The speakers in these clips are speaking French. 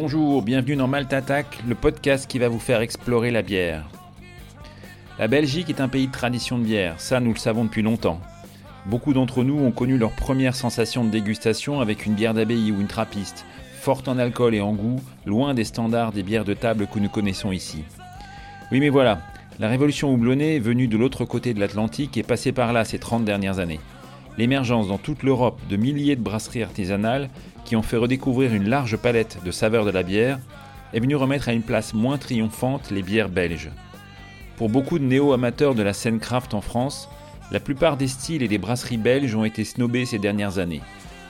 Bonjour, bienvenue dans Malte le podcast qui va vous faire explorer la bière. La Belgique est un pays de tradition de bière, ça nous le savons depuis longtemps. Beaucoup d'entre nous ont connu leur première sensation de dégustation avec une bière d'abbaye ou une trappiste, forte en alcool et en goût, loin des standards des bières de table que nous connaissons ici. Oui mais voilà, la révolution houblonnée venue de l'autre côté de l'Atlantique est passée par là ces 30 dernières années. L'émergence dans toute l'Europe de milliers de brasseries artisanales qui ont fait redécouvrir une large palette de saveurs de la bière, est venu remettre à une place moins triomphante les bières belges. Pour beaucoup de néo-amateurs de la scène craft en France, la plupart des styles et des brasseries belges ont été snobés ces dernières années.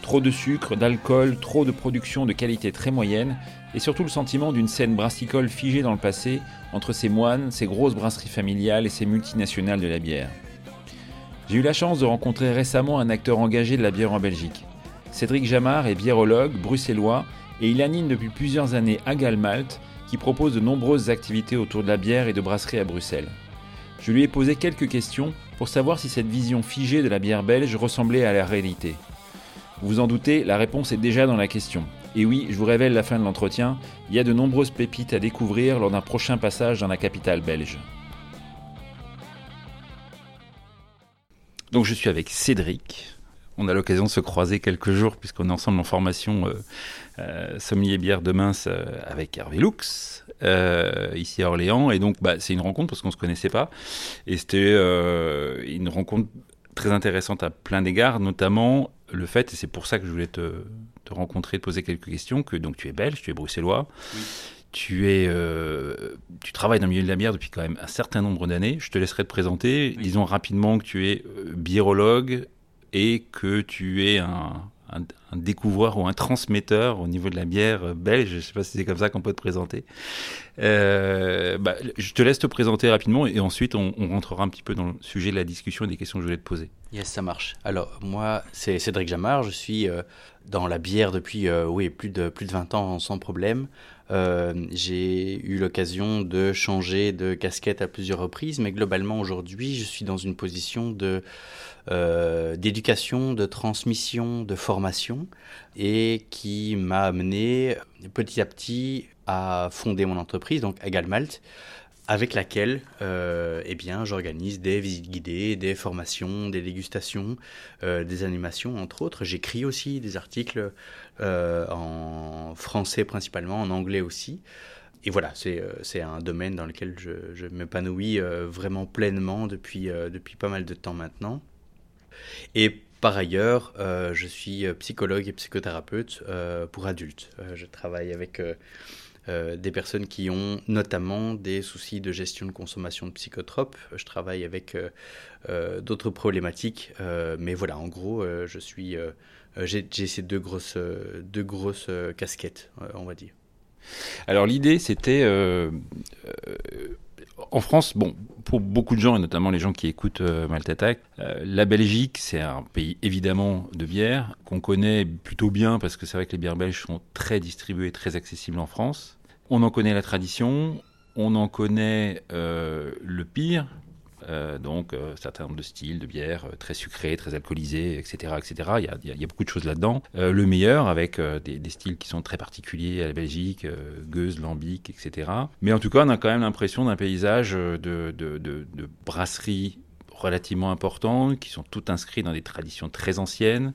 Trop de sucre, d'alcool, trop de production de qualité très moyenne, et surtout le sentiment d'une scène brassicole figée dans le passé entre ces moines, ces grosses brasseries familiales et ces multinationales de la bière. J'ai eu la chance de rencontrer récemment un acteur engagé de la bière en Belgique. Cédric Jamard est biérologue bruxellois et il anime depuis plusieurs années Agal Malt qui propose de nombreuses activités autour de la bière et de brasserie à Bruxelles. Je lui ai posé quelques questions pour savoir si cette vision figée de la bière belge ressemblait à la réalité. Vous vous en doutez, la réponse est déjà dans la question. Et oui, je vous révèle la fin de l'entretien, il y a de nombreuses pépites à découvrir lors d'un prochain passage dans la capitale belge. Donc je suis avec Cédric, on a l'occasion de se croiser quelques jours puisqu'on est ensemble en formation euh, euh, sommelier bière de mince euh, avec Hervé Lux ici à Orléans. Et donc bah, c'est une rencontre parce qu'on se connaissait pas. Et c'était une rencontre très intéressante à plein d'égards notamment le fait et c'est pour ça que je voulais te, rencontrer te poser quelques questions que donc tu es belge tu es bruxellois. Tu, es, tu travailles dans le milieu de la bière depuis quand même un certain nombre d'années. Je te laisserai te présenter. Disons rapidement que tu es biérologue, et que tu es un, découvreur ou un transmetteur au niveau de la bière belge. Je ne sais pas si c'est comme ça qu'on peut te présenter. Euh, bah, je te laisse te présenter rapidement et ensuite on, rentrera un petit peu dans le sujet de la discussion et des questions que je voulais te poser. Yes, ça marche. Alors moi, c'est Cédric Jamard. Je suis euh, dans la bière depuis euh, oui, plus, de, plus de 20 ans sans problème. J'ai eu l'occasion de changer de casquette à plusieurs reprises, mais globalement aujourd'hui, je suis dans une position de euh, d'éducation, de transmission, de formation, et qui m'a amené petit à petit à fonder mon entreprise, donc Agalmalt, avec laquelle euh, eh bien, j'organise des visites guidées, des formations, des dégustations, euh, des animations, entre autres. J'écris aussi des articles en français principalement, en anglais aussi. Et voilà, c'est un domaine dans lequel je, je m'épanouis vraiment pleinement depuis, depuis pas mal de temps maintenant. Et par ailleurs, euh, je suis euh, psychologue et psychothérapeute euh, pour adultes. je travaille avec des personnes qui ont notamment des soucis de gestion de consommation de psychotropes. Je travaille avec d'autres problématiques. mais voilà, en gros, je suis, j'ai, ces deux grosses, deux grosses casquettes, on va dire. Alors l'idée, c'était en France, bon, pour beaucoup de gens, et notamment les gens qui écoutent euh, Attack, euh, la Belgique, c'est un pays évidemment de bière, qu'on connaît plutôt bien parce que c'est vrai que les bières belges sont très distribuées, très accessibles en France. On en connaît la tradition, on en connaît euh, le pire, euh, donc euh, un certain nombre de styles de bière euh, très sucrés, très alcoolisés, etc. etc. Il, y a, beaucoup de choses là-dedans. le meilleur avec des, styles qui sont très particuliers à la Belgique, gueuse, lambic, etc. Mais en tout cas, on a quand même l'impression d'un paysage de, de, de, de brasseries relativement importantes, qui sont toutes inscrites dans des traditions très anciennes,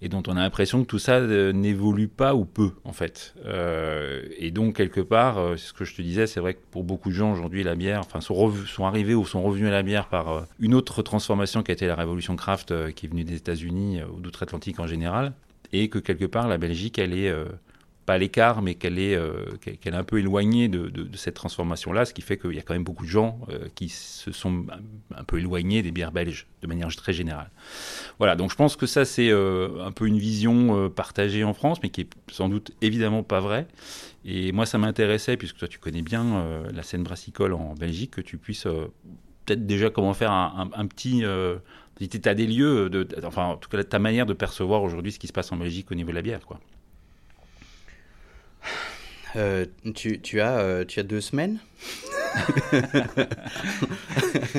et dont on a l'impression que tout ça euh, n'évolue pas ou peu, en fait. Euh, et donc, quelque part, euh, ce que je te disais, c'est vrai que pour beaucoup de gens, aujourd'hui, la bière, enfin, sont, sont arrivés ou sont revenus à la bière par une autre transformation qui a été la révolution craft, qui est venue des États-Unis ou d'outre-Atlantique en général, et que quelque part, la Belgique, elle est pas à l'écart, mais qu'elle est, euh, qu'elle est un peu éloignée de, cette transformation-là, ce qui fait qu'il y a quand même beaucoup de gens euh, qui se sont un, peu éloignés des bières belges, de manière très générale. Voilà, donc je pense que ça, c'est euh, un peu une vision partagée en France, mais qui est sans doute évidemment pas vraie. Et moi, ça m'intéressait, puisque toi, tu connais bien la scène brassicole en Belgique, que tu puisses peut-être déjà comment faire un, petit état des lieux, enfin, en tout cas, ta manière de percevoir aujourd'hui ce qui se passe en Belgique au niveau de la bière, quoi. Euh, tu, tu, as, euh, tu as deux semaines?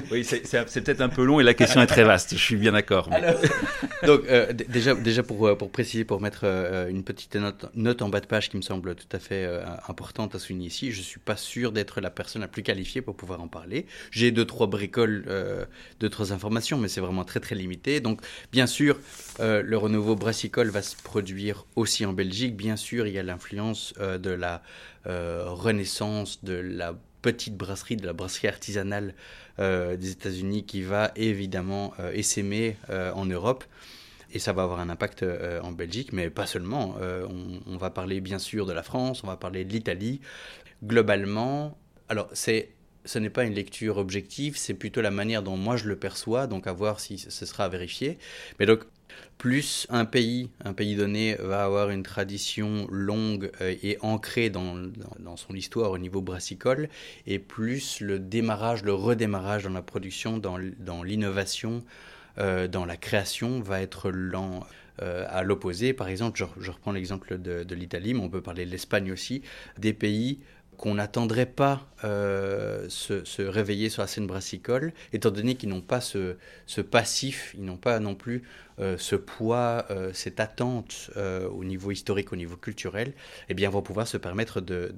oui, c'est peut-être un peu long et la question est très vaste. Je suis bien d'accord. donc, euh, déjà, déjà pour, euh, pour préciser, pour mettre euh, une petite note, en bas de page qui me semble tout à fait importante à souligner ici, je suis pas sûr d'être la personne la plus qualifiée pour pouvoir en parler. J'ai deux trois bricoles, deux trois informations, mais c'est vraiment très très limité. Donc, bien sûr, le renouveau brassicole va se produire aussi en Belgique. Bien sûr, il y a l'influence de la renaissance de la petite brasserie, de la brasserie artisanale euh, des États-Unis qui va évidemment euh, essaimer euh, en Europe. Et ça va avoir un impact en Belgique, mais pas seulement. On, va parler bien sûr de la France, on va parler de l'Italie. Globalement, alors c'est ce n'est pas une lecture objective, c'est plutôt la manière dont moi je le perçois, donc à voir si ce sera à vérifier. Mais donc plus un pays, un pays donné va avoir une tradition longue euh, et ancrée dans, dans, son histoire au niveau brassicole, et plus le démarrage, le redémarrage dans la production, dans, dans l'innovation, euh, dans la création va être lent. Euh, à l'opposé, par exemple, je, reprends l'exemple de l'Italie, mais on peut parler de l'Espagne aussi, des pays qu'on n'attendrait pas euh, se, réveiller sur la scène brassicole, étant donné qu'ils n'ont pas ce, passif, ils n'ont pas non plus euh, ce poids, euh, cette attente au niveau historique, au niveau culturel, eh bien, vont pouvoir se permettre de,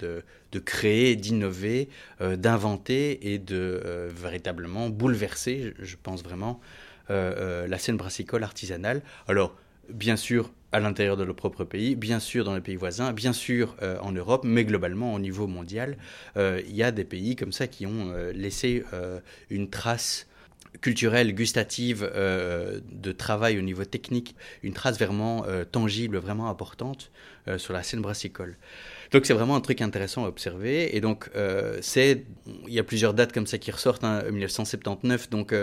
de créer, d'innover, d'inventer et de véritablement bouleverser, je pense vraiment, la scène brassicole artisanale. Alors, bien sûr, à l'intérieur de leur propre pays, bien sûr dans les pays voisins, bien sûr euh, en Europe, mais globalement au niveau mondial, euh, il y a des pays comme ça qui ont euh, laissé une trace culturelle, gustative, de travail au niveau technique, une trace vraiment tangible, vraiment importante sur la scène brassicole. Donc c'est vraiment un truc intéressant à observer. Et donc c'est, il y a plusieurs dates comme ça qui ressortent. Hein, 1979, donc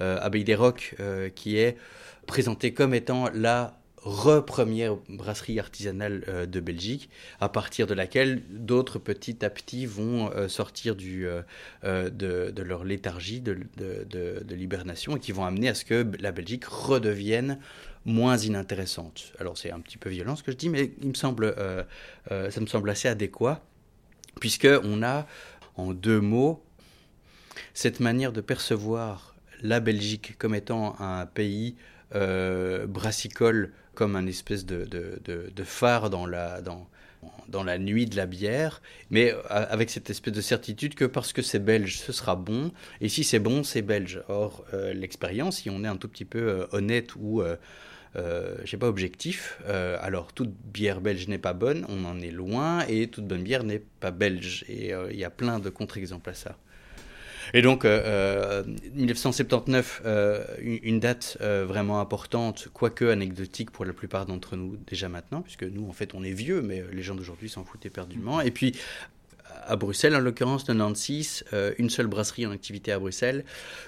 Abbaye des Rocs, qui est présenté comme étant la re-première brasserie artisanale euh, de Belgique, à partir de laquelle d'autres petit à petit vont euh, sortir euh, de, leur léthargie de, de l'hibernation et qui vont amener à ce que la Belgique redevienne moins inintéressante. Alors c'est un petit peu violent ce que je dis, mais il me semble, ça me semble assez adéquat, puisque on a en deux mots cette manière de percevoir la Belgique comme étant un pays brassicole comme un espèce de, de, phare dans la, dans, dans la nuit de la bière, mais euh, avec cette espèce de certitude que parce que c'est belge, ce sera bon, et si c'est bon, c'est belge. Or, euh, l'expérience, si on est un tout petit peu euh, honnête ou, euh, je sais pas, objectif, alors toute bière belge n'est pas bonne, on en est loin, et toute bonne bière n'est pas belge, et il y a plein de contre-exemples à ça. Et donc, 1979, euh, euh, euh, une date vraiment importante, quoique anecdotique pour la plupart d'entre nous déjà maintenant, puisque nous, en fait, on est vieux, mais les gens d'aujourd'hui s'en foutent éperdument. Et puis, à Bruxelles, en l'occurrence 96, euh, une seule brasserie en activité à Bruxelles.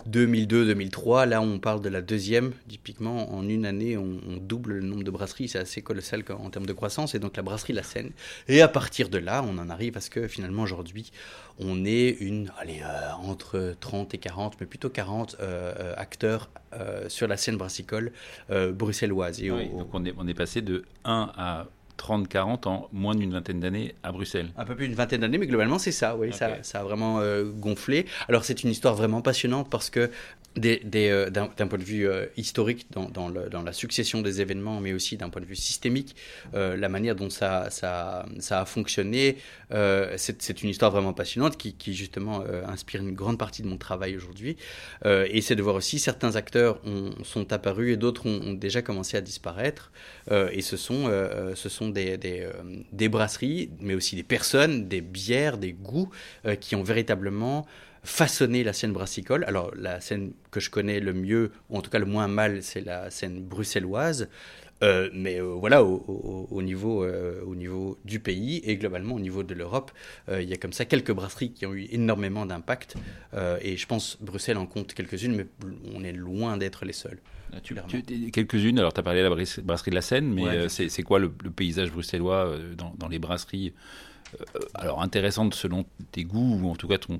2002-2003, là on parle de la deuxième. Typiquement, en une année, on, double le nombre de brasseries. C'est assez colossal en, termes de croissance. Et donc la brasserie La Seine. Et à partir de là, on en arrive à ce que finalement aujourd'hui, on est une, allez, euh, entre 30 et 40, mais plutôt 40 euh, acteurs sur la scène brassicole bruxelloise. Et donc on est, on est passé de 1 à 30-40 en moins d'une vingtaine d'années à Bruxelles. Un peu plus d'une vingtaine d'années, mais globalement c'est ça, oui, ça, ça, a vraiment euh, gonflé. Alors c'est une histoire vraiment passionnante parce que euh, d'un point de vue euh, historique dans, dans, le, dans, la succession des événements, mais aussi d'un point de vue systémique, la manière dont ça, ça, ça a fonctionné, c'est une histoire vraiment passionnante qui, qui justement inspire une grande partie de mon travail aujourd'hui. et c'est de voir aussi certains acteurs ont, sont apparus et d'autres ont, ont, déjà commencé à disparaître. et ce sont, ce sont des, des, brasseries, mais aussi des personnes, des bières, des goûts qui ont véritablement façonné la scène brassicole. Alors la scène que je connais le mieux, ou en tout cas le moins mal, c'est la scène bruxelloise. Euh, mais euh, voilà, au, niveau, euh, au niveau du pays et globalement au niveau de l'Europe, il y a comme ça quelques brasseries qui ont eu énormément d'impact. et je pense Bruxelles en compte quelques-unes, mais on est loin d'être les seuls. Quelques-unes, alors tu as parlé de la brasserie de la Seine, mais c'est quoi le, paysage bruxellois dans, les brasseries alors intéressantes selon tes goûts ou en tout cas ton,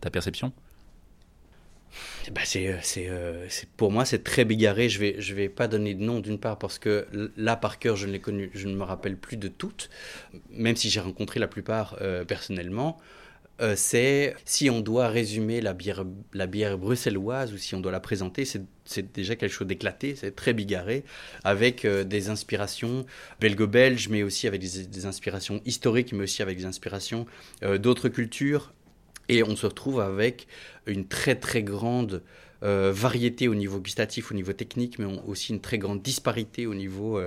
ta perception? Bah c'est, euh, euh, c'est, pour moi, c'est très bigarré. Je vais, je vais pas donner de nom d'une part parce que là, par cœur, je ne les connu, je ne me rappelle plus de toutes, même si j'ai rencontré la plupart euh, personnellement. Euh, c'est si on doit résumer la bière, bruxelloise ou si on doit la présenter, c'est déjà quelque chose d'éclaté, c'est très bigarré, avec euh, des inspirations belgo-belges, mais aussi avec des, inspirations historiques, mais aussi avec des inspirations euh, d'autres cultures. Et on se retrouve avec une très très grande variété au niveau gustatif, au niveau technique, mais aussi une très grande disparité au niveau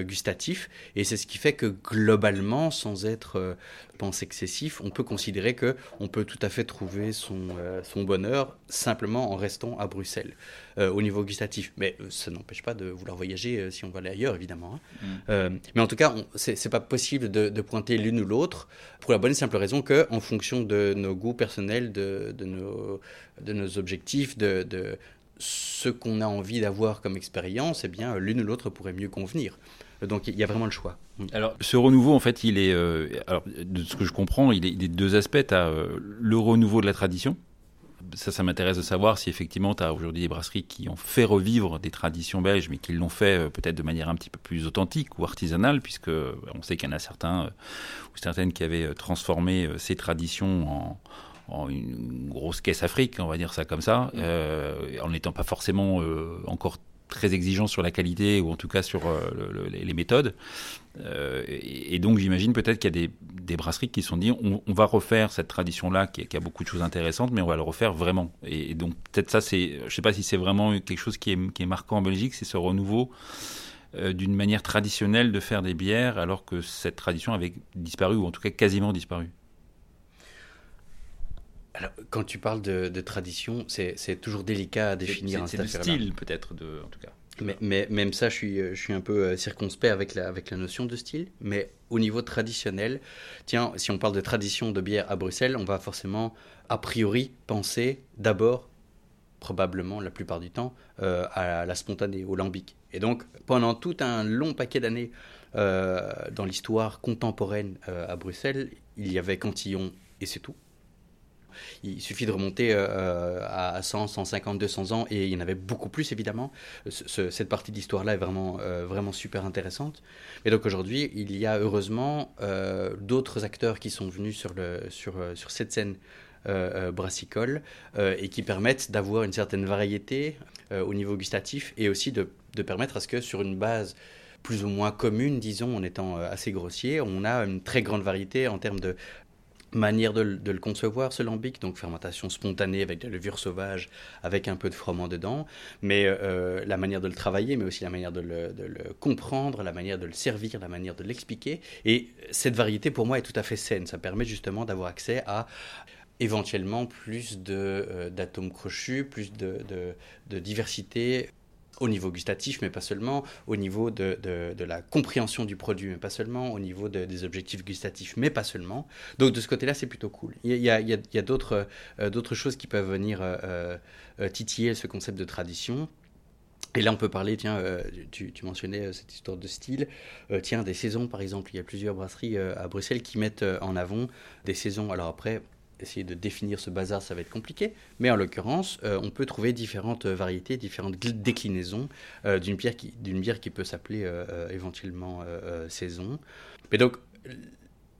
gustatif. Et c'est ce qui fait que globalement, sans être, pense excessif, on peut considérer que on peut tout à fait trouver son, son bonheur simplement en restant à Bruxelles au niveau gustatif. Mais ça n'empêche pas de vouloir voyager si on va aller ailleurs, évidemment. Hein. Mm. mais en tout cas, c'est pas possible de, de pointer l'une ou l'autre pour la bonne et simple raison que, en fonction de nos goûts personnels, de, de nos, de nos objectifs, de de, ce qu'on a envie d'avoir comme expérience, eh bien, l'une ou l'autre pourrait mieux convenir. Donc il y a vraiment le choix. Alors ce renouveau, en fait, il est, euh, alors, de ce que je comprends, il est, il est deux aspects. Tu as euh, le renouveau de la tradition. Ça, ça m'intéresse de savoir si effectivement tu as aujourd'hui des brasseries qui ont fait revivre des traditions belges, mais qui l'ont fait euh, peut-être de manière un petit peu plus authentique ou artisanale, puisque on sait qu'il y en a certains ou certaines qui avaient transformé ces traditions en, une grosse caisse Afrique, on va dire ça comme ça, euh, en n'étant pas forcément euh, encore très exigeant sur la qualité ou en tout cas sur euh, les méthodes. et, donc j'imagine peut-être qu'il y a des, brasseries qui se sont dit on, va refaire cette tradition-là qui, a beaucoup de choses intéressantes, mais on va le refaire vraiment. Et, donc peut-être ça, c'est, je ne sais pas si c'est vraiment quelque chose qui est, qui est marquant en Belgique, c'est ce renouveau d'une manière traditionnelle de faire des bières alors que cette tradition avait disparu ou en tout cas quasiment disparu quand tu parles de, tradition, c'est toujours délicat à définir. C'est le style, peut-être, en tout cas. Mais, même ça, je suis, je suis un peu euh, circonspect avec la, avec la notion de style. Mais au niveau traditionnel, tiens, si on parle de tradition de bière à Bruxelles, on va forcément, a priori, penser d'abord, probablement la plupart du temps, euh, à la spontanée, au lambic. Et donc, pendant tout un long paquet d'années euh, dans l'histoire contemporaine à Bruxelles, il y avait Cantillon et c'est tout. Il suffit de remonter euh, à 100, 150, 200 ans, et il y en avait beaucoup plus évidemment. cette partie de l'histoire-là est vraiment, euh, vraiment super intéressante. Et donc aujourd'hui, il y a heureusement euh, d'autres acteurs qui sont venus sur, sur, cette scène brassicole et qui permettent d'avoir une certaine variété au niveau gustatif et aussi de, permettre à ce que sur une base plus ou moins commune, disons, en étant assez grossier, on a une très grande variété en termes de manière de, le concevoir, ce lambic, donc fermentation spontanée avec de la levure sauvage, avec un peu de froment dedans, mais euh, la manière de le travailler, mais aussi la manière de le, comprendre, la manière de le servir, la manière de l'expliquer. Et cette variété, pour moi, est tout à fait saine. Ça permet justement d'avoir accès à éventuellement plus euh, d'atomes crochus, plus de, de diversité au niveau gustatif, mais pas seulement, au niveau de, de, la compréhension du produit, mais pas seulement, au niveau des objectifs gustatifs, mais pas seulement. Donc de ce côté-là, c'est plutôt cool. Il y a, a, d'autres euh, choses qui peuvent venir euh, euh, titiller ce concept de tradition. Et là, on peut parler, tiens, tu, tu, mentionnais cette histoire de style. tiens, des saisons, par exemple. Il y a plusieurs brasseries à Bruxelles qui mettent en avant des saisons. Alors après, essayer de définir ce bazar, ça va être compliqué. Mais en l'occurrence, euh, on peut trouver différentes variétés, différentes déclinaisons euh, d'une bière qui, d'une bière qui peut s'appeler euh, éventuellement saison. Mais donc,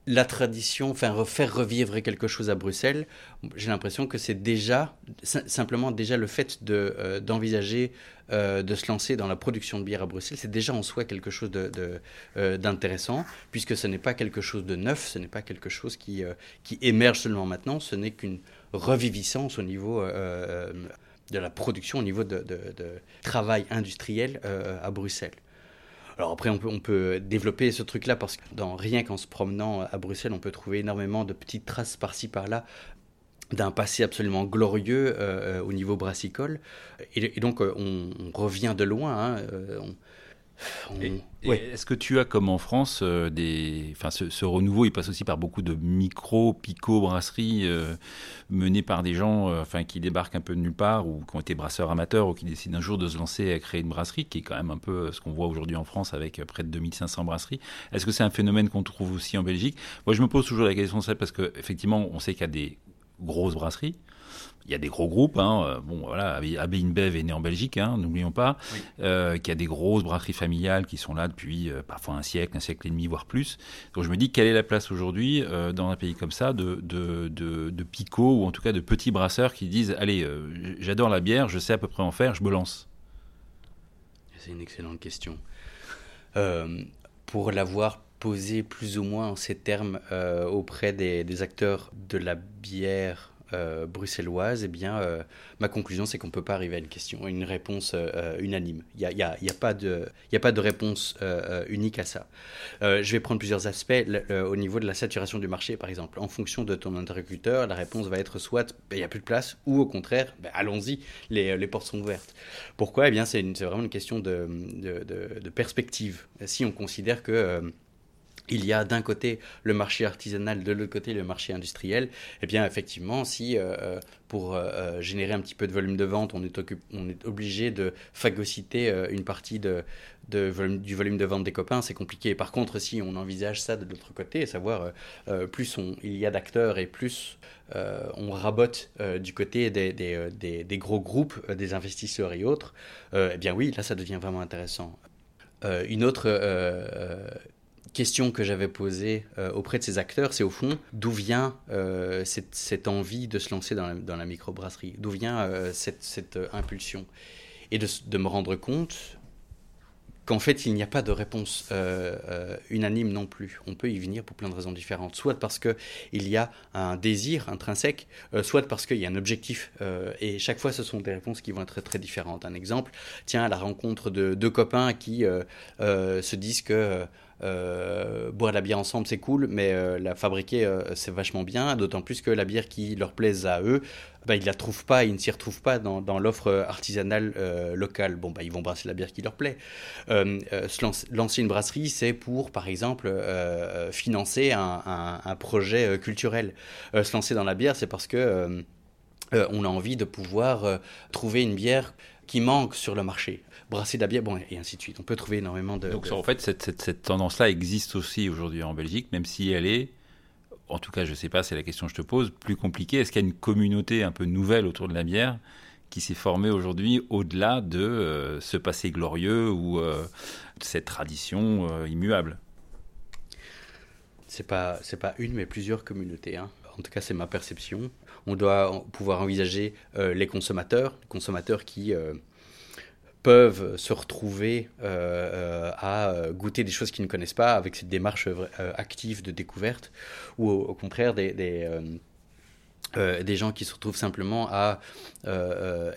la tradition, enfin refaire revivre quelque chose à Bruxelles, j'ai l'impression que c'est déjà simplement déjà le fait de euh, d'envisager euh, de se lancer dans la production de bière à Bruxelles, c'est déjà en soi quelque chose de, euh, d'intéressant puisque ce n'est pas quelque chose de neuf, ce n'est pas quelque chose qui émerge seulement maintenant, ce n'est qu'une reviviscence au niveau de la production, au niveau de, de travail industriel à Bruxelles. Alors après, on peut, on peut développer ce truc-là parce que dans, rien qu'en se promenant à Bruxelles, on peut trouver énormément de petites traces par-ci par-là d'un passé absolument glorieux euh, euh, au niveau brassicole. Et, donc, euh, on, revient de loin. Hein, est-ce que tu as, comme en France, euh, des, enfin, ce, renouveau, il passe aussi par beaucoup de micro, pico brasseries euh, menées par des gens, euh, enfin, qui débarquent un peu de nulle part ou qui ont été brasseurs amateurs ou qui décident un jour de se lancer à créer une brasserie, qui est quand même un peu ce qu'on voit aujourd'hui en France avec près de 2500 brasseries. Est-ce que c'est un phénomène qu'on trouve aussi en Belgique? Moi, je me pose toujours la question, c'est parce que effectivement, on sait qu'il y a des grosses brasseries. Il y a des gros groupes, hein, euh, bon voilà, AB InBev est né en Belgique, hein, n'oublions pas, euh, qu'il y a des grosses brasseries familiales qui sont là depuis euh, parfois un siècle, un siècle et demi, voire plus. Donc je me dis, quelle est la place aujourd'hui dans un pays comme ça de, de, de, picots ou en tout cas de petits brasseurs qui disent, allez, j'adore la bière, je sais à peu près en faire, je me lance? C'est une excellente question. pour l'avoir posé plus ou moins en ces termes auprès des, des acteurs de la bière euh, bruxelloise, eh bien, euh, ma conclusion, c'est qu'on ne peut pas arriver à une question, une réponse euh, unanime. Il n'y a, y a, pas de, réponse unique à ça. je vais prendre plusieurs aspects. au niveau de la saturation du marché, par exemple, en fonction de ton interlocuteur, la réponse va être soit ben, il n'y a plus de place, ou au contraire, ben, allons-y, les, portes sont ouvertes. Pourquoi? Eh bien, c'est vraiment une question de, perspective. Si on considère que il y a d'un côté le marché artisanal, de l'autre côté le marché industriel, eh bien effectivement, si euh, euh, pour euh, générer un petit peu de volume de vente, on est, obligé de phagocyter une partie du volume de vente des copains, c'est compliqué. Par contre, si on envisage ça de l'autre côté, savoir plus il y a d'acteurs et plus on rabote du côté des, des, des, gros groupes, des investisseurs et autres, eh bien oui, là ça devient vraiment intéressant. une autre question que j'avais posée euh, auprès de ces acteurs, c'est au fond d'où vient euh, cette, envie de se lancer dans la, microbrasserie, d'où vient euh, cette, impulsion, et de, me rendre compte qu'en fait il n'y a pas de réponse unanime non plus. On peut y venir pour plein de raisons différentes, soit parce que il y a un désir intrinsèque, soit parce qu'il y a un objectif, et chaque fois ce sont des réponses qui vont être très différentes. Un exemple, tiens, la rencontre de deux copains qui se disent que euh, boire la bière ensemble, c'est cool, mais euh, la fabriquer, euh, c'est vachement bien. D'autant plus que la bière qui leur plaise à eux, bah, ils la trouvent pas, ils ne s'y retrouvent pas dans, l'offre artisanale locale. Bon, bah, ils vont brasser la bière qui leur plaît. se lancer une brasserie, c'est pour, par exemple, financer un, un, un projet culturel. se lancer dans la bière, c'est parce que on a envie de pouvoir trouver une bière qui manque sur le marché brasser de la bière, bon, et ainsi de suite. On peut trouver énormément de. Donc, en fait, cette, cette, cette tendance-là existe aussi aujourd'hui en Belgique, même si elle est, en tout cas, je ne sais pas, c'est la question que je te pose, plus compliquée. Est-ce qu'il y a une communauté un peu nouvelle autour de la bière qui s'est formée aujourd'hui au-delà de euh, ce passé glorieux ou euh, cette tradition euh, immuable? C'est pas, c'est pas une, mais plusieurs communautés. Hein. En tout cas, c'est ma perception. On doit pouvoir envisager les consommateurs, les consommateurs qui peuvent se retrouver euh, euh, à goûter des choses qu'ils ne connaissent pas avec cette démarche euh, active de découverte, ou au, contraire des, des, gens qui se retrouvent simplement à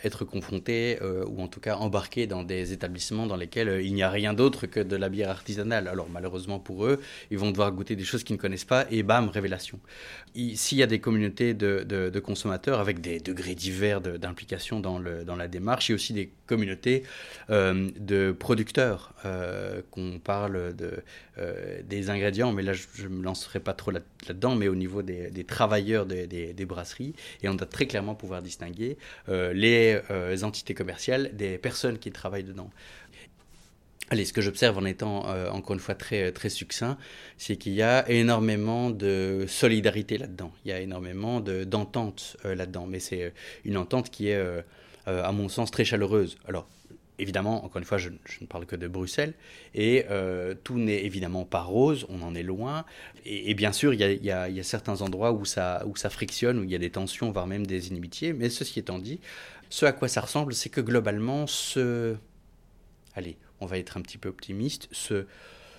être confrontés ou en tout cas embarqués dans des établissements dans lesquels il n'y a rien d'autre que de la bière artisanale. Alors malheureusement pour eux, ils vont devoir goûter des choses qu'ils ne connaissent pas et bam, révélation s'il y a des communautés de, consommateurs avec des degrés divers d'implication dans, dans la démarche, il y a aussi des communautés euh, de producteurs, euh, qu'on parle de, euh, des ingrédients, mais là je ne me lancerai pas trop là-dedans, mais au niveau des, travailleurs des, brasseries, et on doit très clairement pouvoir distinguer les entités commerciales des personnes qui travaillent dedans. Allez, ce que j'observe en étant euh, encore une fois très, très succinct, c'est qu'il y a énormément de solidarité là-dedans. Il y a énormément d'entente euh, là-dedans. Mais c'est euh, une entente qui est, à mon sens, très chaleureuse. Alors, évidemment, encore une fois, je, ne parle que de Bruxelles. Et tout n'est évidemment pas rose, on en est loin. Et, bien sûr, il y, a, certains endroits où ça, où frictionne, où il y a des tensions, voire même des inimitiés. Mais ceci étant dit, ce à quoi ça ressemble, c'est que globalement, ce. Allez, on va être un petit peu optimiste, ce,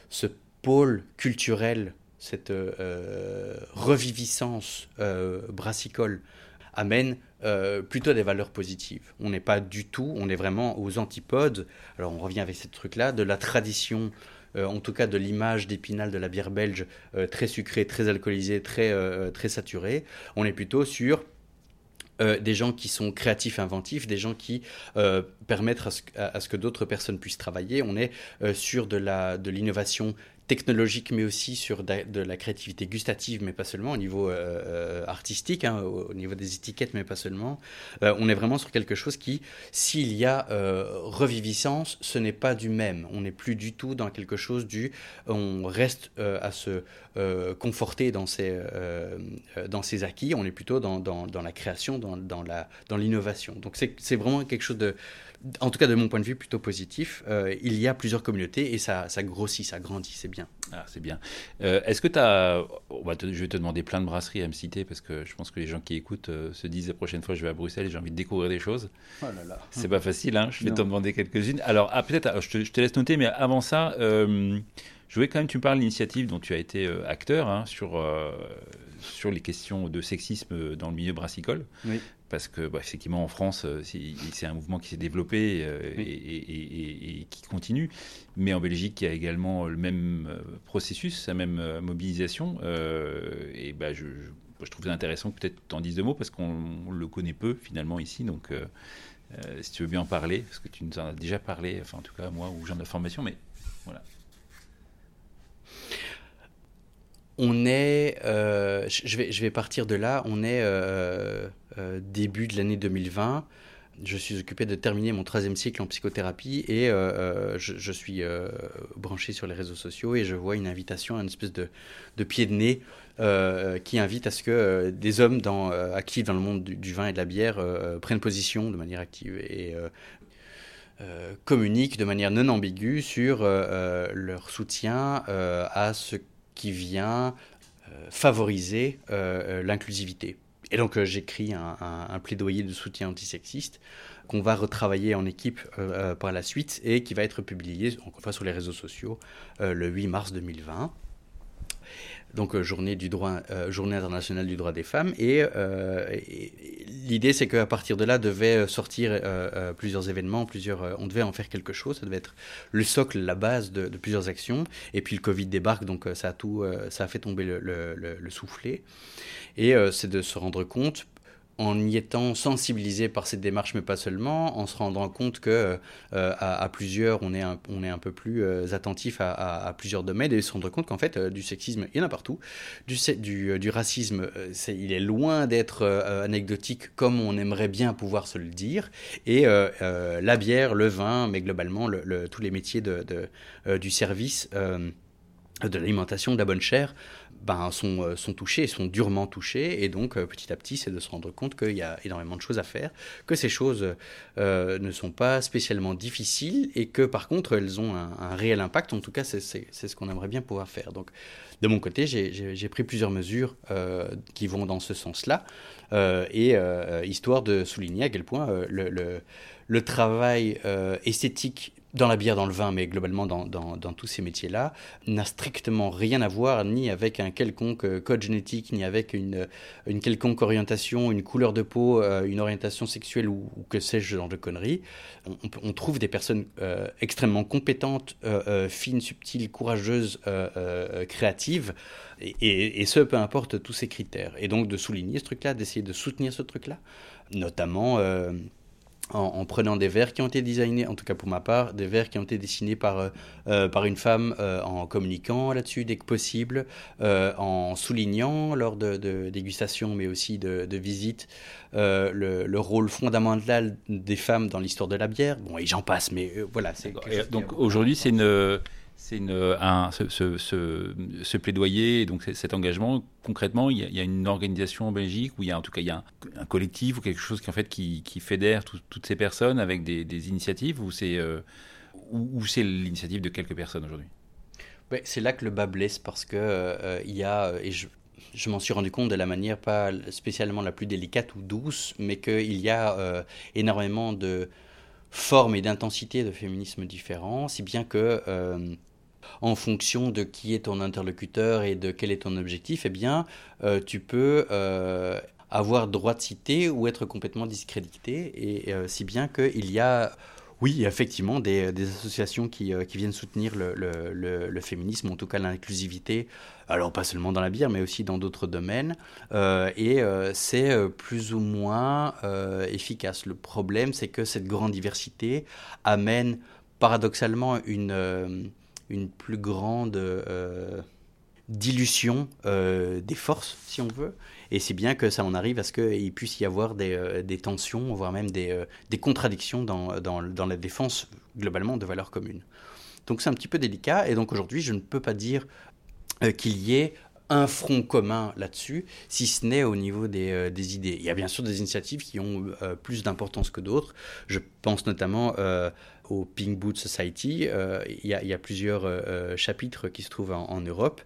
ce pôle culturel, cette euh, reviviscence euh, brassicole amène euh, plutôt des valeurs positives. On n'est pas du tout, on est vraiment aux antipodes, alors on revient avec ce truc-là, de la tradition, en tout cas de l'image d'épinal de la bière belge, très sucrée, très alcoolisée, très, très saturée. On est plutôt sur euh, des gens qui sont créatifs, inventifs, des gens qui euh, permettent à ce, que d'autres personnes puissent travailler. On est euh, sur de, la, de l'innovation technologique, mais aussi sur de la créativité gustative, mais pas seulement, au niveau artistique, hein, au niveau des étiquettes, mais pas seulement. on est vraiment sur quelque chose qui, s'il y a reviviscence, ce n'est pas du même. On n'est plus du tout dans quelque chose du... On reste à se conforter dans ses, dans ses acquis, on est plutôt dans, dans, dans la création, dans, dans l'innovation. Dans Donc c'est vraiment quelque chose de en tout cas de mon point de vue, plutôt positif. Euh, il y a plusieurs communautés et ça, ça grossit, ça grandit, c'est bien. Ah, c'est bien. Euh, est-ce que tu as. je vais te demander plein de brasseries à me citer parce que je pense que les gens qui écoutent euh, se disent la prochaine fois je vais à Bruxelles et j'ai envie de découvrir des choses. Oh là là. C'est pas facile, hein je vais te demander quelques-unes. Alors, ah, peut-être, je, te laisse noter, mais avant ça, je voulais quand même que tu me parles de l'initiative dont tu as été acteur hein, sur, sur les questions de sexisme dans le milieu brassicole. Oui parce que bah, effectivement en France euh, c'est un mouvement qui s'est développé euh, et, qui continue, mais en Belgique il y a également le même euh, processus, la même mobilisation. Et bah, je, je, trouve intéressant que peut-être tu en dises deux mots parce qu'on le connaît peu finalement ici, donc si tu veux bien en parler, parce que tu nous en as déjà parlé, enfin en tout cas moi ou genre de formation, mais voilà. On est, je, vais, je vais partir de là, on est euh, euh, début de l'année 2020. Je suis occupé de terminer mon troisième cycle en psychothérapie et je, suis branché sur les réseaux sociaux et je vois une invitation, une espèce de, pied de nez qui invite à ce que des hommes actifs dans le monde du, vin et de la bière prennent position de manière active et communiquent de manière non ambiguë sur leur soutien à ce qui vient euh, favoriser euh, euh, l'inclusivité. Et donc j'écris un, plaidoyer de soutien antisexiste qu'on va retravailler en équipe par la suite et qui va être publié encore une fois sur les réseaux sociaux le 8 mars 2020 donc journée, du droit, journée internationale du droit des femmes. Et, l'idée, c'est qu'à partir de là, devait sortir plusieurs événements, plusieurs, on devait en faire quelque chose. Ça devait être le socle, la base de, plusieurs actions. Et puis le Covid débarque, donc ça a tout, ça a fait tomber le, le soufflet. Et c'est de se rendre compte en y étant sensibilisé par cette démarche, mais pas seulement, en se rendant compte que euh, à, plusieurs, on est un, on est un peu plus euh, attentif à, plusieurs domaines et se rendre compte qu'en fait, euh, du sexisme, il y en a partout. Du, du, racisme, il est loin d'être anecdotique comme on aimerait bien pouvoir se le dire. Et la bière, le vin, mais globalement, le, tous les métiers de du service de l'alimentation, de la bonne chair, ben, sont, euh, sont touchés, sont durement touchés, et donc euh, petit à petit, c'est de se rendre compte qu'il y a énormément de choses à faire, que ces choses euh, ne sont pas spécialement difficiles, et que par contre, elles ont un, réel impact. En tout cas, c'est ce qu'on aimerait bien pouvoir faire. Donc, de mon côté, j'ai pris plusieurs mesures qui vont dans ce sens-là, et histoire de souligner à quel point le travail esthétique dans la bière, dans le vin, mais globalement dans, tous ces métiers-là, n'a strictement rien à voir ni avec un quelconque euh, code génétique, ni avec une, une quelconque orientation, une couleur de peau, euh, une orientation sexuelle ou, que sais-je, ce genre de conneries. On, trouve des personnes euh, extrêmement compétentes, fines, subtiles, courageuses, créatives, et, ce, peu importe tous ces critères. Et donc de souligner ce truc-là, d'essayer de soutenir ce truc-là, notamment en, prenant des verres qui ont été designés, en tout cas pour ma part, des verres qui ont été dessinés par, euh, euh, par une femme euh, en communiquant là-dessus dès que possible, en soulignant lors de, de dégustations mais aussi de, de visites le, le, rôle fondamental des femmes dans l'histoire de la bière. Bon, et j'en passe, mais voilà. Donc aujourd'hui, c'est une c'est un, ce, ce, ce, plaidoyer, donc cet engagement. Concrètement, il y, a, une organisation en Belgique où il y a en tout cas il y a un, collectif ou quelque chose qui en fait qui, qui fédère toutes ces personnes avec des, initiatives ou c'est euh, l'initiative de quelques personnes aujourd'hui? c'est là que le bas blesse parce que euh, y a et je, je m'en suis rendu compte de la manière pas spécialement la plus délicate ou douce, mais qu'il y a euh, énormément de formes et d'intensité de féminisme différents, si bien que euh, en fonction de qui est ton interlocuteur et de quel est ton objectif, eh bien, euh, tu peux euh, avoir droit de citer ou être complètement discrédité, et si bien qu'il y a oui, effectivement, des, associations qui, qui, viennent soutenir le, féminisme, en tout cas l'inclusivité, alors pas seulement dans la bière, mais aussi dans d'autres domaines, euh, et euh, c'est euh, plus ou moins efficace. Le problème, c'est que cette grande diversité amène paradoxalement une plus grande dilution des forces, si on veut. Et c'est bien que ça en arrive à ce qu'il puisse y avoir des, des, tensions, voire même des, des contradictions dans, la défense globalement de valeurs communes. Donc c'est un petit peu délicat. Et donc aujourd'hui, je ne peux pas dire qu'il y ait un front commun là-dessus, si ce n'est au niveau des, euh, idées. Il y a bien sûr des initiatives qui ont euh, plus d'importance que d'autres. Je pense notamment euh, au Pink Boot Society. Il y, a, il, y a, plusieurs chapitres qui se trouvent en, Europe,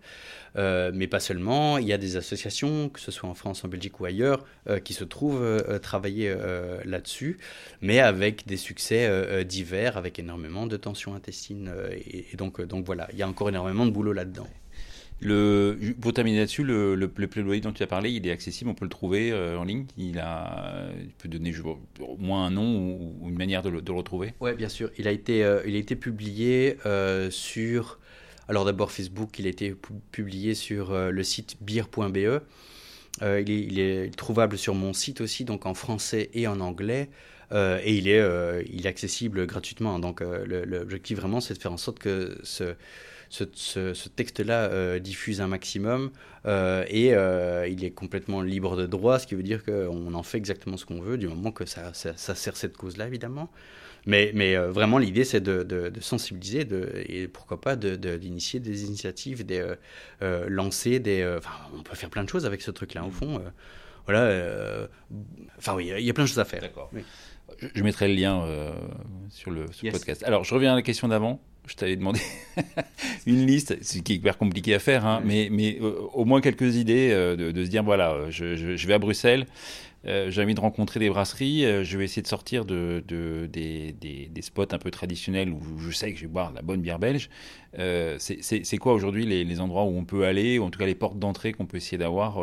mais pas seulement. Il y a des associations, que ce soit en France, en Belgique ou ailleurs, qui se trouvent travailler là-dessus, mais avec des succès divers, avec énormément de tensions intestines. Et, et, donc, donc voilà, il y a encore énormément de boulot là-dedans. Pour terminer là-dessus, le, le, plaidoyer dont tu as parlé, il est accessible, on peut le trouver euh, en ligne. Il, a, il peut donner au moins un nom ou, une manière de le, retrouver. Oui, bien sûr. Il a été, euh, il a été publié euh, sur. Alors d'abord Facebook, il a été publié sur le site beer.be. Il, il, est trouvable sur mon site aussi, donc en français et en anglais. et il est, il est accessible gratuitement. Donc l'objectif vraiment, c'est de faire en sorte que ce, ce, texte-là euh, diffuse un maximum euh, et euh, il est complètement libre de droit, ce qui veut dire qu'on en fait exactement ce qu'on veut du moment que ça, ça, sert cette cause-là, évidemment. Mais, mais vraiment, l'idée, c'est de, de, sensibiliser de, et pourquoi pas d'initier des initiatives, des, lancer des. Enfin, on peut faire plein de choses avec ce truc-là, au fond. voilà. Enfin, oui, il y a plein de choses à faire. D'accord. Je, mettrai le lien sur le, podcast. Alors, je reviens à la question d'avant je t'avais demandé une liste, ce qui est hyper compliqué à faire, hein, mais, mais euh, au moins quelques idées euh, de, se dire voilà, euh, je, vais à Bruxelles, j'ai envie de rencontrer des brasseries, je vais essayer de sortir de, des, des, spots un peu traditionnels où je sais que je vais boire de la bonne bière belge. c'est quoi aujourd'hui les, les, endroits où on peut aller, ou en tout cas les portes d'entrée qu'on peut essayer d'avoir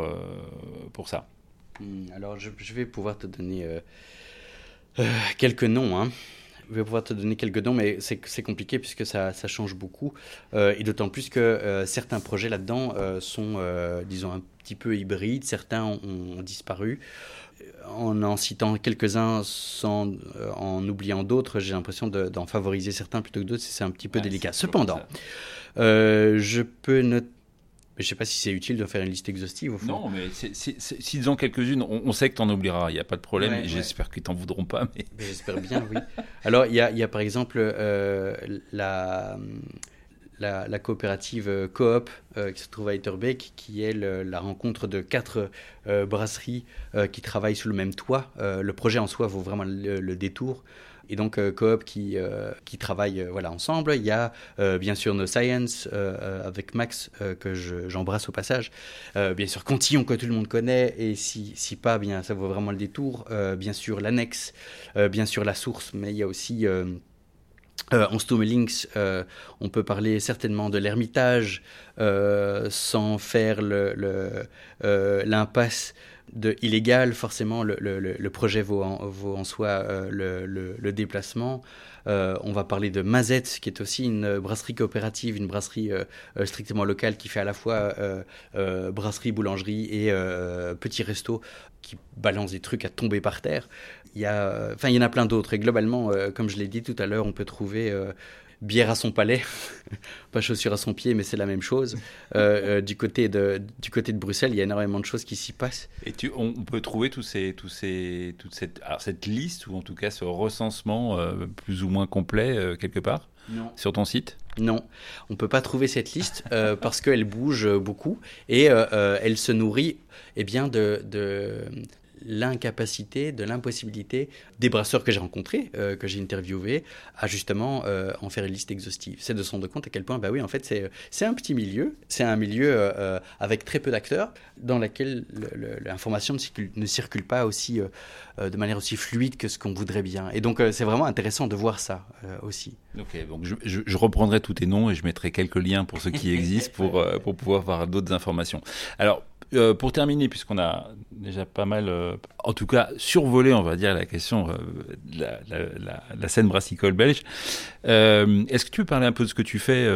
pour ça? Hmm, Alors je, je, vais pouvoir te donner quelques noms. Hein je vais pouvoir te donner quelques noms, mais c'est compliqué puisque ça, ça change beaucoup. Euh, et d'autant plus que euh, certains projets là-dedans euh, sont, disons, un petit peu hybrides. Certains ont, disparu. En en citant quelques-uns sans en oubliant d'autres, j'ai l'impression d'en favoriser certains plutôt que d'autres. C'est un petit peu délicat. Cependant, je peux noter je ne sais pas si c'est utile de faire une liste exhaustive au fond. Non, mais s'ils ont quelques-unes, on, sait que tu en oublieras, il n'y a pas de problème. J'espère qu'ils t'en voudront pas. Mais... J'espère bien, oui. Alors, il y a, y a, par exemple euh, la, la, coopérative euh, Coop euh, qui se trouve à Etterbeek, qui est la rencontre de quatre brasseries qui travaillent sous le même toit. le projet en soi vaut vraiment le détour et donc euh, Coop qui, euh, qui travaille euh, voilà, ensemble. Il y a bien sûr No Science avec Max que j'embrasse au passage. bien sûr Cantillon que tout le monde connaît et si, si pas, bien ça vaut vraiment le détour. bien sûr l'annexe, bien sûr la source, mais il y a aussi... en Stommelings, on peut parler certainement de l'Ermitage sans faire l'impasse de illégal, forcément, le, le, projet vaut en, vaut en soi euh, le, déplacement. Euh, on va parler de Mazette, qui est aussi une brasserie coopérative, une brasserie euh, strictement locale qui fait à la fois brasserie, boulangerie et petit resto qui balance des trucs à tomber par terre. Il y, a, enfin, il y en a plein d'autres. Et globalement, comme je l'ai dit tout à l'heure, on peut trouver bière à son palais, pas chaussure à son pied, mais c'est la même chose. Euh, euh, du, côté de, du côté de Bruxelles, il y a énormément de choses qui s'y passent. Et tu, on, peut trouver tous ces, tous ces, toute cette, alors cette liste, ou en tout cas ce recensement euh, plus ou moins complet quelque part? Non. sur ton site? Non, on ne peut pas trouver cette liste parce qu'elle bouge beaucoup et elle se nourrit eh bien, de, de, l'incapacité, de l'impossibilité des brasseurs que j'ai rencontrés, euh, que j'ai interviewés, à justement euh, en faire une liste exhaustive. C'est de se rendre compte à quel point, bah oui, en fait, c'est un petit milieu, c'est un milieu euh, avec très peu d'acteurs, dans lequel l'information ne, circule, pas aussi de manière aussi fluide que ce qu'on voudrait bien. Et donc, c'est vraiment intéressant de voir ça aussi. Ok, donc je, je, reprendrai tous tes noms et je mettrai quelques liens pour ceux qui existent pour, pour pouvoir voir d'autres informations. Alors, euh, pour terminer, puisqu'on a déjà pas mal, euh, en tout cas, survolé, on va dire, la question euh, de la, scène brassicole belge, est-ce que tu peux parler un peu de ce que tu fais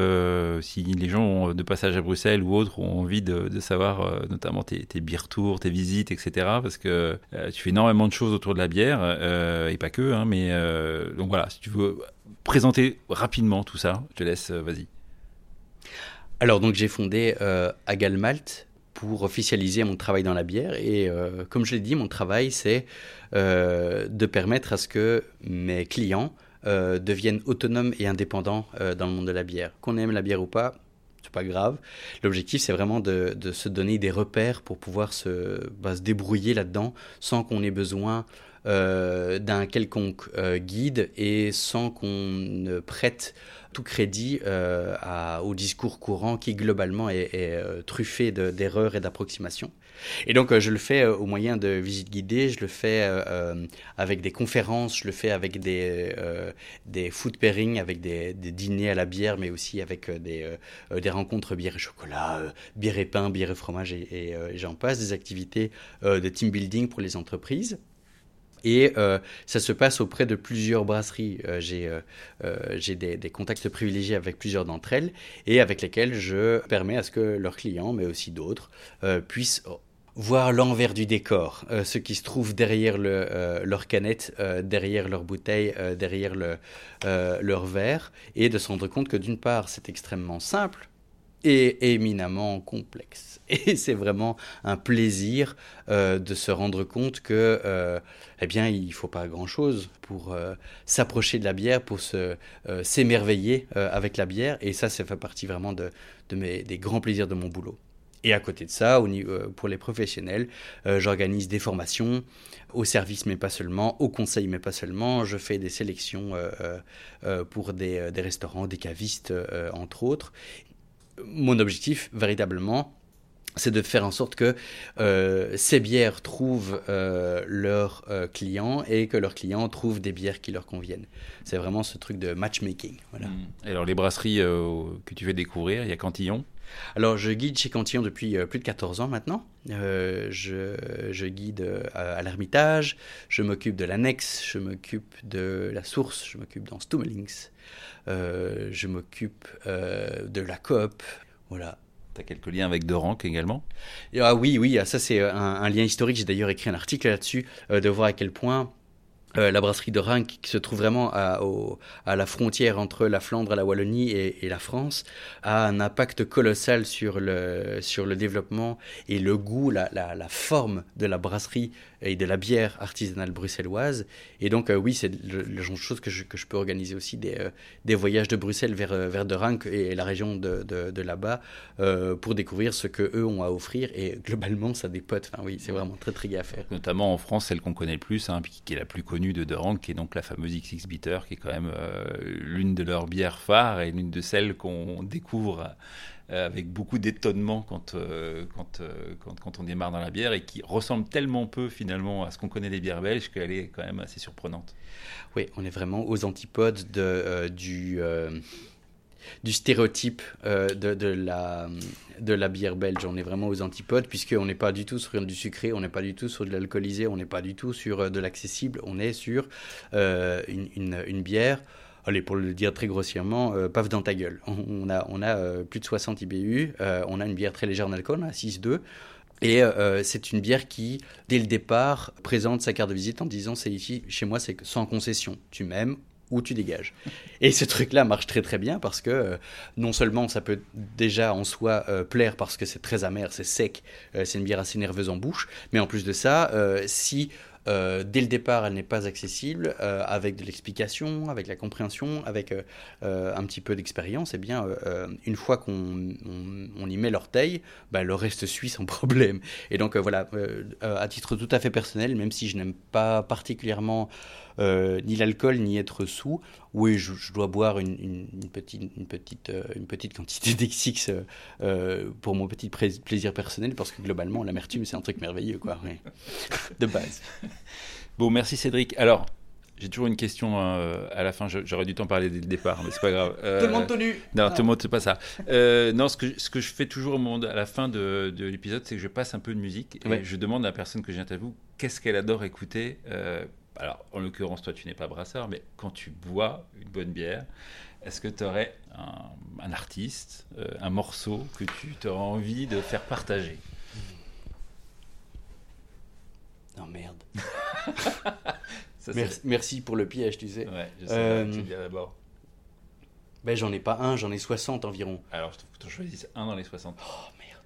si les gens de passage à Bruxelles ou autres ont envie de, savoir notamment tes, tes beer tours, tes visites, etc. Parce que tu fais énormément de choses autour de la bière, et pas que, hein, mais donc voilà, si tu veux présenter rapidement tout ça, je te laisse, vas-y. Alors donc j'ai fondé Agalmalt pour officialiser mon travail dans la bière et euh, comme je l'ai dit, mon travail c'est euh, de permettre à ce que mes clients euh, deviennent autonomes et indépendants dans le monde de la bière. Qu'on aime la bière ou pas, c'est pas grave. L'objectif, c'est vraiment de, se donner des repères pour pouvoir se, bah, se débrouiller là-dedans sans qu'on ait besoin d'un quelconque guide et sans qu'on ne prête tout crédit euh, au discours courant qui globalement est, euh, truffé d'erreurs et d'approximations. Et donc euh, je le fais au moyen de visites guidées, je le fais avec des conférences, je le fais avec des, des food pairing, avec des, des, dîners à la bière, mais aussi avec des, des rencontres bière et chocolat, bière et pain, bière et fromage et j'en passe, des activités de team building pour les entreprises. Et euh, ça se passe auprès de plusieurs brasseries. Euh, j'ai euh, des, contacts privilégiés avec plusieurs d'entre elles et avec lesquelles je permets à ce que leurs clients, mais aussi d'autres, puissent voir l'envers du décor, ce qui se trouve derrière le, leur canette, derrière leur bouteille, derrière le, leur verre, et de se rendre compte que d'une part, c'est extrêmement simple, et éminemment complexe. Et c'est vraiment un plaisir euh, de se rendre compte que, euh, eh bien, il faut pas grand-chose pour euh, s'approcher de la bière, pour se s'émerveiller avec la bière. Et ça, ça fait partie vraiment de, mes, des grands plaisirs de mon boulot. Et à côté de ça, pour les professionnels, j'organise des formations au service, mais pas seulement, au conseil, mais pas seulement. Je fais des sélections pour des, restaurants, des cavistes, entre autres mon objectif, véritablement, c'est de faire en sorte que euh, ces bières trouvent euh, leurs euh, clients et que leurs clients trouvent des bières qui leur conviennent. C'est vraiment ce truc de matchmaking. Voilà. Mmh. Alors les brasseries que tu fais découvrir, il y a Cantillon alors, je guide chez Cantillon depuis euh, plus de 14 ans maintenant. Euh, je, je, guide à, à l'Ermitage, je m'occupe de l'annexe, je m'occupe de la source, je m'occupe dans Stummelings, euh, je m'occupe de la coop. Voilà. Tu as quelques liens avec De Rank également? Ah oui, oui, ça c'est un, un, lien historique. J'ai d'ailleurs écrit un article là-dessus, de voir à quel point euh, la brasserie de Rhin, qui se trouve vraiment à, la frontière entre la Flandre, la Wallonie et, la France, a un impact colossal sur le, sur le développement et le goût, la forme de la brasserie et de la bière artisanale bruxelloise. Et donc, euh, oui, c'est le, le, genre de choses que je, que je peux organiser aussi, des, euh, des voyages de Bruxelles vers, euh, vers de Rank et la région de, de, de là-bas euh, pour découvrir ce qu'eux ont à offrir. Et globalement, ça dépote. Enfin, oui, c'est vraiment très, très gai à faire. Notamment en France, celle qu'on connaît le plus, hein, qui est la plus connue de De Rank, qui est donc la fameuse XX Bitter, qui est quand même l'une de leurs bières phares et l'une de celles qu'on découvre avec beaucoup d'étonnement quand, euh, euh, quand, quand, on démarre dans la bière et qui ressemble tellement peu finalement à ce qu'on connaît des bières belges qu'elle est quand même assez surprenante. Oui, on est vraiment aux antipodes de, euh, du, euh, du stéréotype euh, de, la, de la bière belge. On est vraiment aux antipodes puisqu'on n'est pas du tout sur du sucré, on n'est pas du tout sur de l'alcoolisé, on n'est pas du tout sur de l'accessible, on est sur une, une bière allez, pour le dire très grossièrement, euh, paf dans ta gueule. On, a, on a euh, plus de 60 IBU, euh, on a une bière très légère en alcool, à 6,2. Et c'est une bière qui, dès le départ, présente sa carte de visite en disant c'est ici, chez moi, c'est sans concession. Tu m'aimes ou tu dégages. Et ce truc-là marche très très bien parce que euh, non seulement ça peut déjà en soi euh, plaire parce que c'est très amer, c'est sec, euh, c'est une bière assez nerveuse en bouche, mais en plus de ça, si euh, dès le départ, elle n'est pas accessible, euh, avec de l'explication, avec la compréhension, avec euh, un petit peu d'expérience, et eh bien, une fois qu'on on, on y met l'orteil, bah, le reste suit sans problème. Et donc, voilà, à titre tout à fait personnel, même si je n'aime pas particulièrement euh, ni l'alcool ni être sous. Oui, je, je dois boire une, une, une, petite, une, petite, euh, une petite quantité d'X6 euh, pour mon petit plaisir personnel, parce que globalement, l'amertume, c'est un truc merveilleux, quoi, oui. de base. Bon, merci Cédric. Alors, j'ai toujours une question euh, à la fin. J'aurais dû t'en parler dès le départ, mais c'est pas grave. Euh, tout le monde tenu. Non, ah. tout le monde, c'est pas ça. Euh, non, ce que, ce que je fais toujours au monde, à la fin de, de l'épisode, c'est que je passe un peu de musique et ouais. je demande à la personne que j'interviewe qu'est-ce qu'elle adore écouter. Alors, en l'occurrence, toi, tu n'es pas brasseur, mais quand tu bois une bonne bière, est-ce que tu aurais un, un artiste, un morceau que tu aurais envie de faire partager? Non, merde. Ça, merci, merci, pour le piège, tu sais. Ouais, je sais euh, tu d'abord. Ben, j'en ai pas un, j'en ai 60 environ. Alors, je trouve que tu choisisses un dans les 60. Oh merde.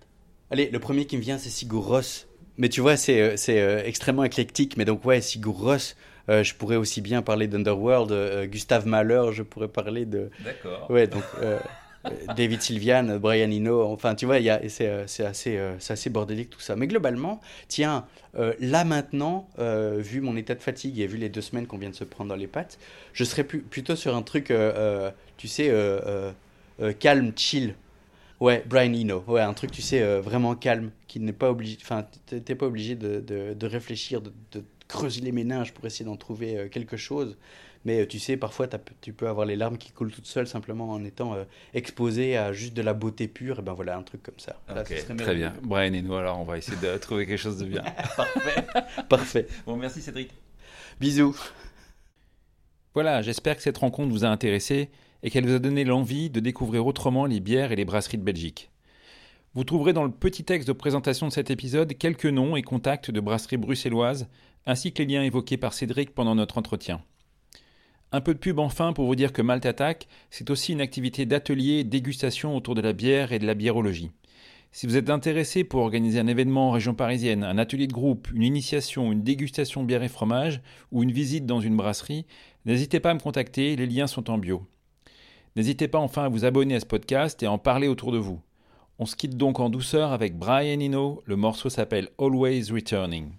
Allez, le premier qui me vient, c'est Sigur Rós. Mais tu vois, c'est euh, c'est, euh, extrêmement éclectique. Mais donc, ouais, Sigur Rós, euh, je pourrais aussi bien parler d'Underworld. euh, Gustave Mahler, je pourrais parler de. D'accord. Ouais, donc. euh, euh, David Sylvian, Brian Eno, enfin tu vois, c'est euh, assez, euh, assez bordélique tout ça. Mais globalement, tiens, euh, là maintenant, euh, vu mon état de fatigue et vu les deux semaines qu'on vient de se prendre dans les pattes, je serais plutôt sur un truc, euh, euh, tu sais, euh, euh, euh, calme, chill. Ouais, Brian Eno, ouais, un truc, tu sais, euh, vraiment calme, qui n'est pas obligé, enfin, t'es t'es pas obligé de, de- de réfléchir, de, de creuser les méninges pour essayer d'en trouver euh, quelque chose. Mais euh, tu sais, parfois, tu peux avoir les larmes qui coulent toutes seules simplement en étant euh, exposé à juste de la beauté pure. Et ben voilà, un truc comme ça. Là, très bien. Brian et nous, alors, on va essayer de trouver quelque chose de bien. Parfait. Parfait. Bon, merci Cédric. Bisous. Voilà, j'espère que cette rencontre vous a intéressé et qu'elle vous a donné l'envie de découvrir autrement les bières et les brasseries de Belgique. Vous trouverez dans le petit texte de présentation de cet épisode quelques noms et contacts de brasseries bruxelloises, ainsi que les liens évoqués par Cédric pendant notre entretien. Un peu de pub enfin pour vous dire que Malte c'est aussi une activité d'atelier dégustation autour de la bière et de la biérologie. Si vous êtes intéressé pour organiser un événement en région parisienne, un atelier de groupe, une initiation, une dégustation bière et fromage, ou une visite dans une brasserie, n'hésitez pas à me contacter, les liens sont en bio. N'hésitez pas enfin à vous abonner à ce podcast et à en parler autour de vous. On se quitte donc en douceur avec Brian Eno, le morceau s'appelle Always Returning.